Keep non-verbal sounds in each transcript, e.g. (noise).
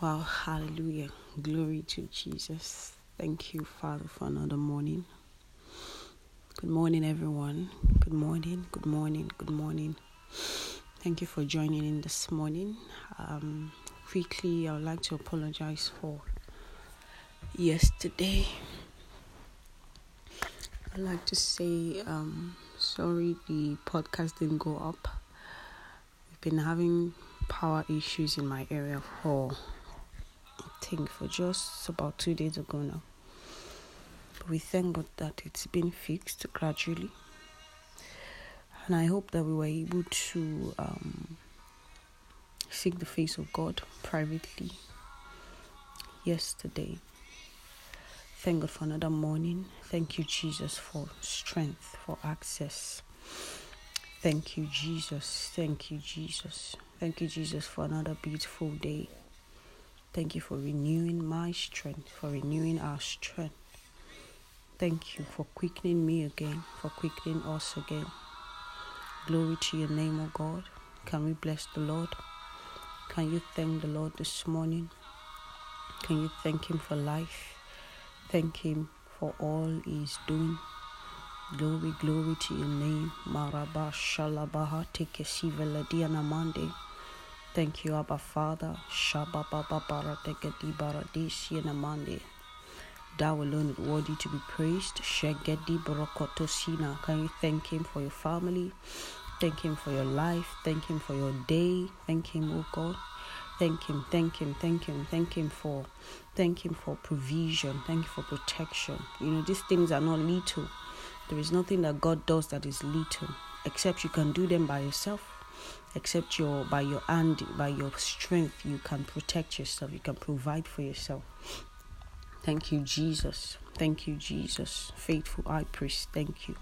Wow, hallelujah. Glory to Jesus. Thank you, Father, for another morning. Good morning, everyone. Good morning, good morning, good morning. Thank you for joining in this morning. Um, quickly, I would like to apologize for yesterday. I'd like to say um, sorry the podcast didn't go up. We've been having power issues in my area for think for just about two days ago now. But we thank God that it's been fixed gradually. And I hope that we were able to um, seek the face of God privately yesterday. Thank God for another morning. Thank you, Jesus, for strength, for access. Thank you, Jesus. Thank you, Jesus. Thank you, Jesus, for another beautiful day. Thank you for renewing my strength, for renewing our strength. Thank you for quickening me again, for quickening us again. Glory to your name, O God. Can we bless the Lord? Can you thank the Lord this morning? Can you thank Him for life? Thank Him for all He's doing. Glory, glory to your name. Maraba shalabaha tekesiva ladiana mande. Thank you, Abba Father. Thou alone is worthy to be praised. Shegedi Borokotosina. Can you thank him for your family? Thank him for your life. Thank him for your day. Thank him, oh God. Thank him, thank him, thank him, thank him for thank him for provision, thank you for protection. You know, these things are not little. There is nothing that God does that is little, except you can do them by yourself except your by your hand by your strength you can protect yourself you can provide for yourself thank you jesus thank you jesus faithful high priest thank you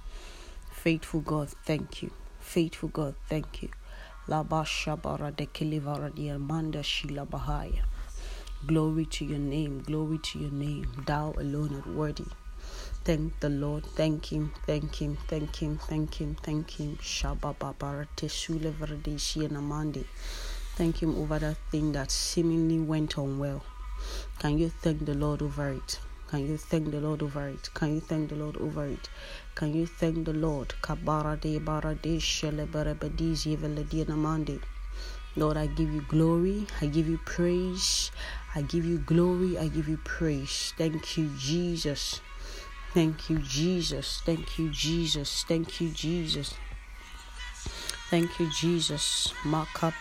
faithful god thank you faithful god thank you. Glory to your name, glory to your name. Thou alone art worthy. Thank the Lord. Thank Him. Thank Him. Thank Him. Thank Him. Thank Him. Thank Him over that thing that seemingly went on well. Can you thank the Lord over it? Can you thank the Lord over it? Can you thank the Lord over it? Can you thank the Lord? Kabara de sheleberebedizi veledinamandi. Lord, I give you glory. I give you praise. I give you glory. I give you praise. Thank you, Jesus. Thank you, Jesus. Thank you, Jesus. Thank you, Jesus. Thank you, Jesus. Maka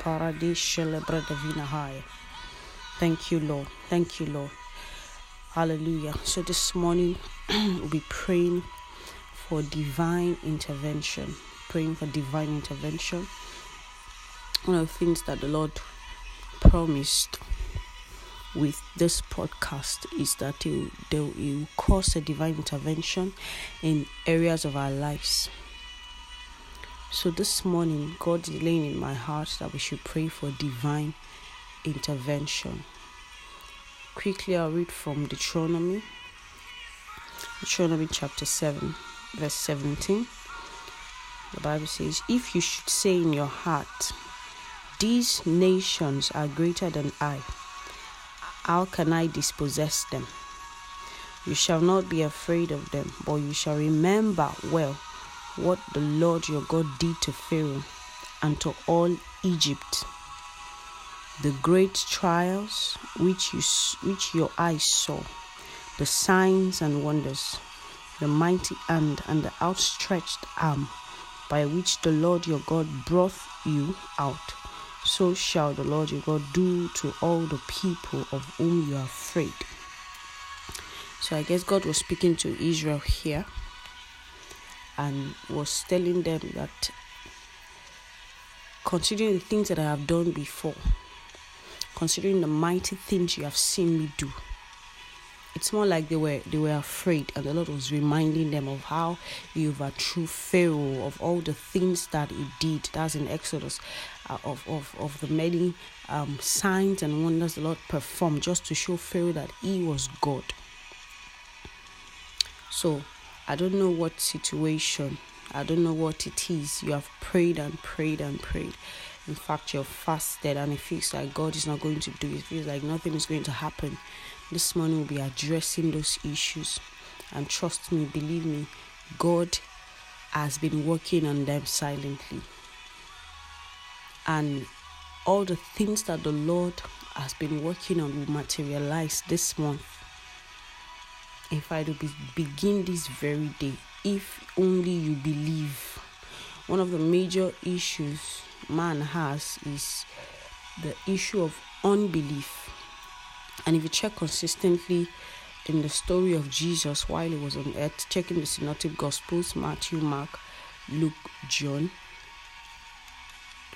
Thank you, Lord. Thank you, Lord. Hallelujah. So this morning (clears throat) we'll be praying for divine intervention. Praying for divine intervention. One of the things that the Lord promised with this podcast is that it will, cause a divine intervention in areas of our lives. So this morning, God is laying in my heart that we should pray for divine intervention. Quickly, I'll read from Deuteronomy, Deuteronomy chapter 7, verse 17. The Bible says, If you should say in your heart, These nations are greater than I how can I dispossess them? You shall not be afraid of them, but you shall remember well what the Lord your God did to Pharaoh and to all Egypt. The great trials which you which your eyes saw, the signs and wonders, the mighty hand and the outstretched arm by which the Lord your God brought you out so shall the Lord your God do to all the people of whom you are afraid. So I guess God was speaking to Israel here and was telling them that considering the things that I have done before, considering the mighty things you have seen me do, it's more like they were they were afraid and the lord was reminding them of how you he overthrew pharaoh of all the things that he did that's in exodus uh, of, of of the many um, signs and wonders the lord performed just to show pharaoh that he was god so i don't know what situation i don't know what it is you have prayed and prayed and prayed In fact, you're fasted and it feels like God is not going to do it. It feels like nothing is going to happen. This morning we'll be addressing those issues. And trust me, believe me, God has been working on them silently. And all the things that the Lord has been working on will materialize this month. If I do begin this very day, if only you believe. One of the major issues man has is the issue of unbelief. And if you check consistently in the story of Jesus while he was on earth, checking the synoptic gospels Matthew, Mark, Luke, John,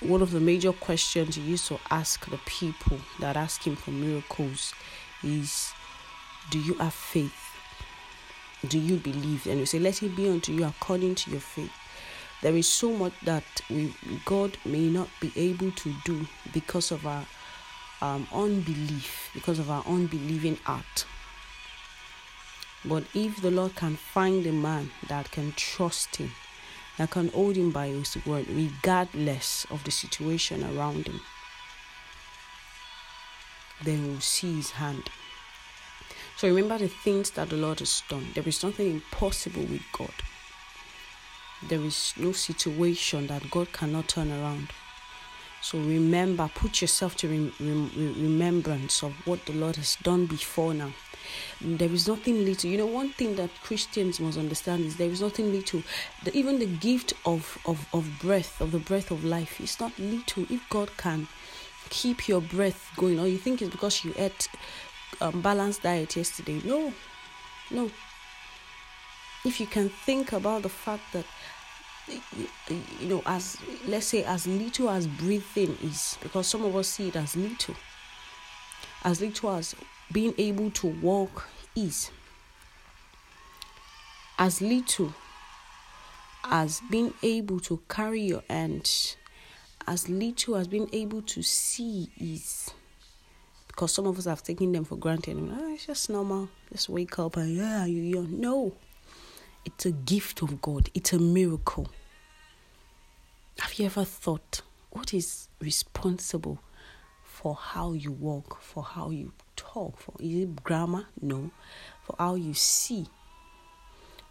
one of the major questions he used to ask the people that ask him for miracles is Do you have faith? Do you believe? And you say, Let it be unto you according to your faith. There is so much that we, God may not be able to do because of our um, unbelief, because of our unbelieving heart. But if the Lord can find a man that can trust him, that can hold him by his word, regardless of the situation around him, then we'll see his hand. So remember the things that the Lord has done. There is nothing impossible with God. There is no situation that God cannot turn around. So remember, put yourself to rem- rem- remembrance of what the Lord has done before now. There is nothing little. You know, one thing that Christians must understand is there is nothing little. The, even the gift of, of, of breath, of the breath of life, is not little. If God can keep your breath going, or you think it's because you ate um, balanced diet yesterday, no, no. If you can think about the fact that you know, as let's say, as little as breathing is, because some of us see it as little, as little as being able to walk is, as little as being able to carry your hands, as little as being able to see is. Because some of us have taken them for granted. Oh, it's just normal. Just wake up and yeah, you young. No, it's a gift of God. It's a miracle. Have you ever thought what is responsible for how you walk, for how you talk? For is it grammar? No. For how you see.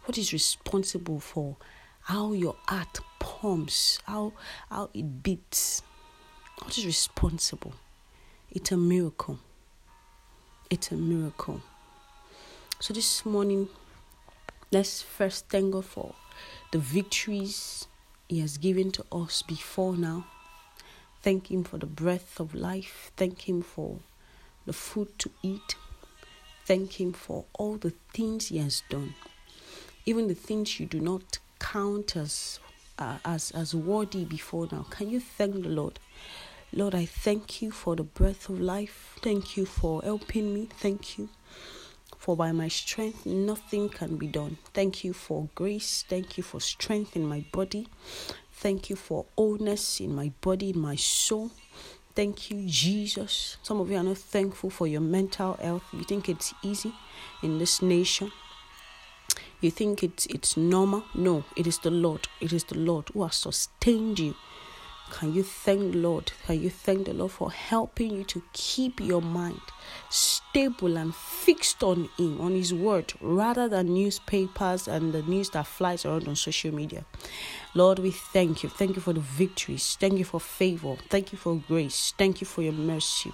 What is responsible for how your heart pumps, how how it beats? What is responsible? It's a miracle. It's a miracle. So this morning, let's first thank God for the victories he has given to us before now. Thank Him for the breath of life. Thank Him for the food to eat. Thank Him for all the things He has done. Even the things you do not count as, uh, as, as worthy before now. Can you thank the Lord? Lord, I thank you for the breath of life. Thank you for helping me. Thank you for by my strength nothing can be done. Thank you for grace. Thank you for strength in my body. Thank you for wholeness in my body, in my soul. Thank you, Jesus. Some of you are not thankful for your mental health. You think it's easy in this nation. You think it's it's normal. No, it is the Lord. It is the Lord who has sustained you can you thank Lord? Can you thank the Lord for helping you to keep your mind stable and fixed on Him, on His Word, rather than newspapers and the news that flies around on social media? Lord, we thank you. Thank you for the victories. Thank you for favor. Thank you for grace. Thank you for your mercy.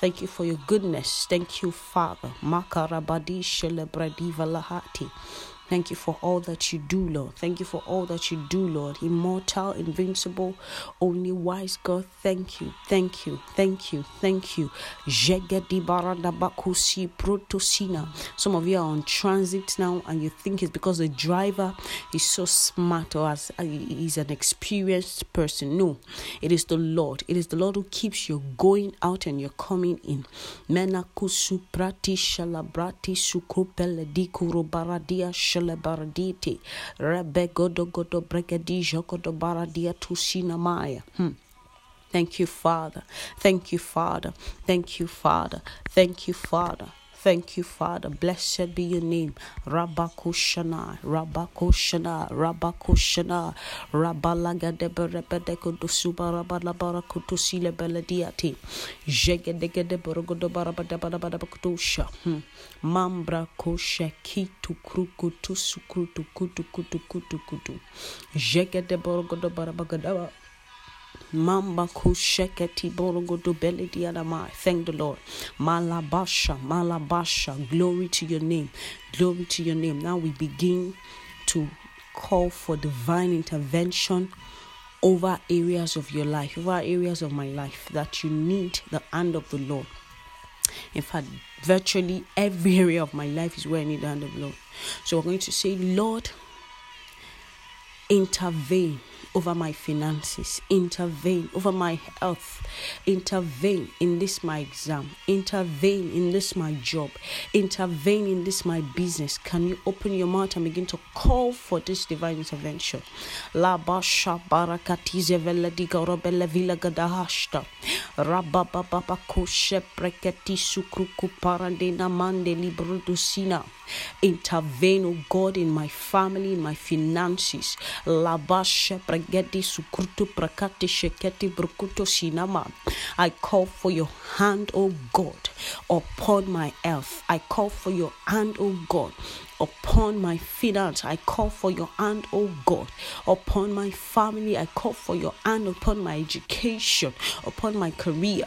Thank you for your goodness. Thank you, Father. Makarabadi. Thank you for all that you do, Lord. Thank you for all that you do, Lord. Immortal, invincible, only wise God. Thank you, thank you, thank you, thank you. Some of you are on transit now and you think it's because the driver is so smart or as uh, he's an experienced person. No, it is the Lord. It is the Lord who keeps you going out and you're coming in. Menakusu prati shalabrati sukupele dikuro rebe godo godo jogodo baradia tusina maya hmm. Thank you, Father. Thank you, Father. Thank you, Father. Thank you, Father. Thank you, Father. Blessed be your name. Rabakushana, Rabakushana, Rabakushana, Rabalaga de Rabalagadebedeko dusuba Rabalabara kutusile belediati. Jegedegede borogodo barabadabadabakusha. Hmm. Mambra kosha kitu krukutu sukrutu kutu kutu kutu kutu. Jegede borogodo barabagadaba. Mamba kusheketi borogodo beledi adamai. Thank the Lord. Malabasha, Malabasha. Glory to your name. Glory to your name. Now we begin to call for divine intervention over areas of your life, over areas of my life that you need the hand of the Lord. In fact, virtually every (laughs) area of my life is where I need the hand of the Lord. So we're going to say, Lord, intervene over my finances, intervene over my health, intervene in this my exam, intervene in this my job, intervene in this my business. Can you open your mouth and begin to call for this divine intervention? La basha vila gadahashta. Mande librudusina. Intervene, O God, in my family, in my finances. Labashe brukuto. I call for your hand, O God, upon my health. I call for your hand, O God, upon my finance. I call for your hand, oh God, upon my family. I call for your hand upon my education, upon my career.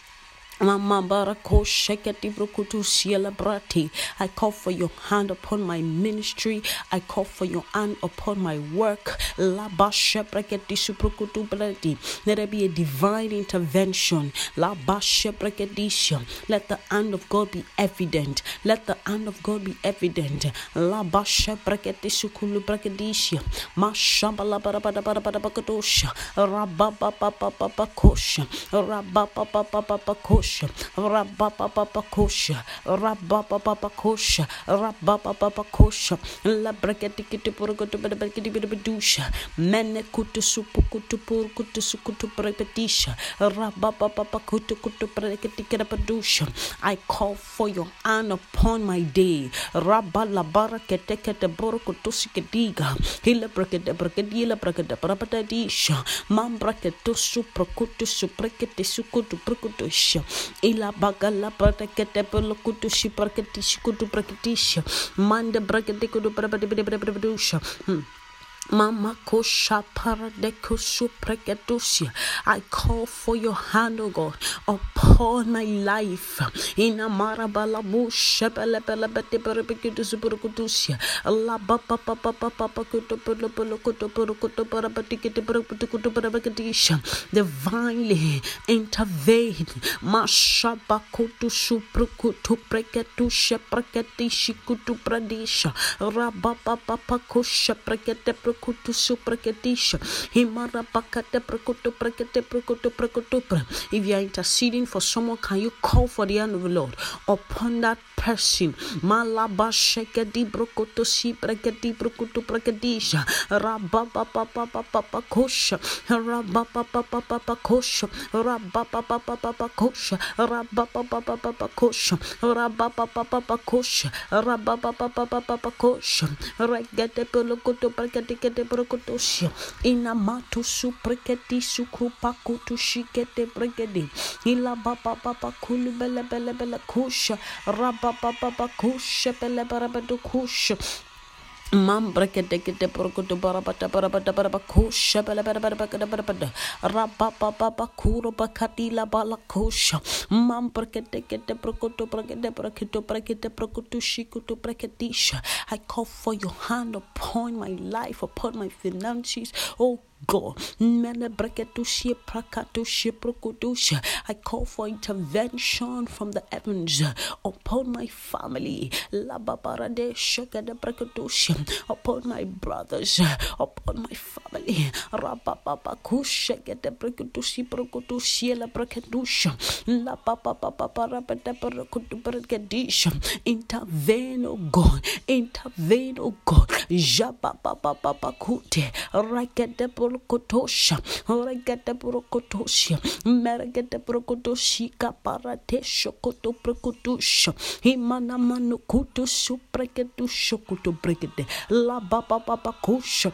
I call for your hand, oh upon my ministry. I call for your hand upon my work. Let there be a divine intervention. Let the hand of God be evident. Let the hand of God be evident. La la bakadosha. Rababa papa papa kosha. Rababa papa papa kosha, rababa kosha, rababa kosha, la braketi kiti purgoto braketi bidusha, mene kutu supu kutu pur kutu sukutu prepetisha, rababa kutu kutu braketi kirabadusha. I call for your hand upon my day. Rabala barakete kete borkutu sikediga, hila brakete braketi la brakete parapatadisha, mam braketu suprakutu suprekete sukutu prakutusha. Ila bagala prakete pelo kutu shi prakete shi kutu praketisha manda prakete kutu prakete prakete Mama kosha paradekosu preketusia. I call for your hand, O God, upon my life. In amara balabu shebele bele bete berebekitu superkutusia. Allah papa papa papa kutu polo polo kutu polo kutu parabatikete berebetu kutu parabakitisha. Divinely intervene. Mashaba kutu suprukutu preketusha preketishi kutu pradisha. Rababa papa kosha prekete supraketisha. Himara prekete prekutu prekutu pre. If you are interceding for someone, can you call for the hand of the Lord upon that person? Malaba shekedi brokoto si prekedi brokoto prekedisha. Rababa papa papa kosha. Rababa papa papa kosha. Papa papa kosha. Papa papa kosha. Papa kosha. Papa papa kosha. Prekedi kete brokotosia. Ina matu su prekedi su krupa kutu shikete prekedi. Ila baba baba kulu bele bele bele kusha. Rababa baba kusha bele barabadu kusha. Mam brekete kete porkoto barabata barabata barabakusha bala bara bara bara bara bara raba baba bakuro bakati la bala kusha mam brekete kete porkoto brekete porkoto brekete porkoto shikuto breketisha I call for your hand upon my life upon my finances. Oh I call for intervention from the heavens upon my family. Upon my brothers, upon my family family. papa kusha get a brekutushi brokutushi la breketusha. La papa papa parapata brakutu brekedisha. Intervene, O God. Intervene, O God. Jaba papa papa kute. Rakete brokutosha. Rakete brokutosha. Meragete brokutushi kaparate shokoto brokutusha. Himana manukutu supreketusha kutu brekete. La papa papa kusha.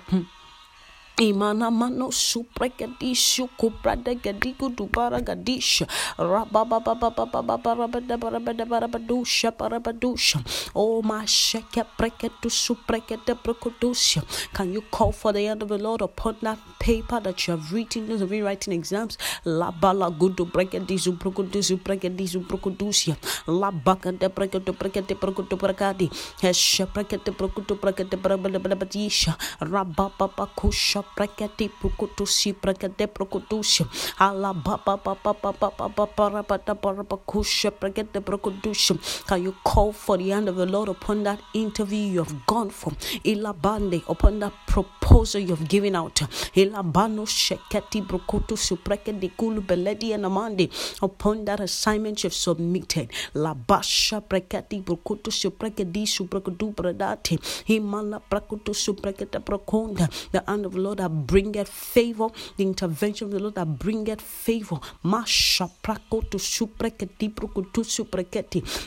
Imana mano suprekadishu kubrada gadiku dubara gadish rababa baba baba baba rabada barabada barabadusha barabadusha oh my sheke preketu suprekete prekodusha can you call for the hand of the Lord upon that paper that you have written those rewriting exams la bala gudu prekadisu prekodusu prekadisu prekodusha la baka de preketu prekete prekodu prekadi heshe prekete prekodu prekete barabada barabadisha rababa bakusha prakati pukutusi prakate prokutusi ala baba baba baba baba para pata para pakusha prakate prokutusi can you call for the hand of the Lord upon that interview you have gone for ilabande upon that proposal you have given out ilabano shekati prokutusi prakate kulu beledi and amande upon that assignment you have submitted la basha prakati prokutusi prakadi suprakudu pradate himala prakutusi prakate prokonda the hand of the Lord that bringeth favor, the intervention of the Lord that bringeth favor.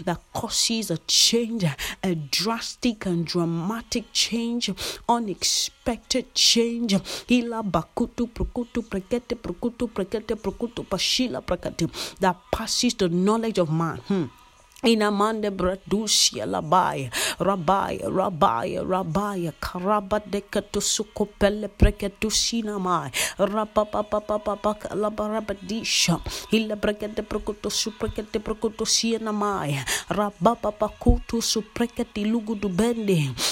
That causes a change, a drastic and dramatic change, unexpected change. That passes the knowledge of man. Hmm. Inamande bradushia labai rabai rabai rabai karaba dekato sukopele preketushina mai. Rapa pa pa pa pa pa labaraba disha hila siena mai. Rapa pa pa kutu suprekete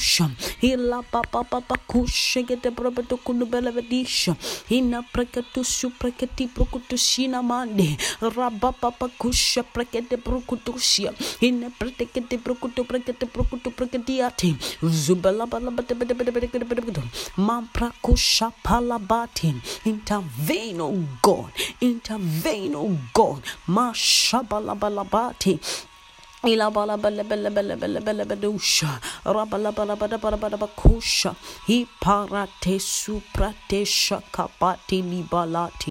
kusha hila papa papa kusha gete probeto kundu belevedisha hina preketu su preketi prokutu mande. Rabba papa kusha prekete prokutu shia. Hina pretekete prokutu prekete prokutu preketi zubala bala bate bate bate bate bate bate bate mampra kusha palabate intervene oh God. Intervene oh God. Mashabala balabate Ila bala bala bala bala bala bala badusha rabala bala bala bala bala bakusha hi parate suprate shakapati libalati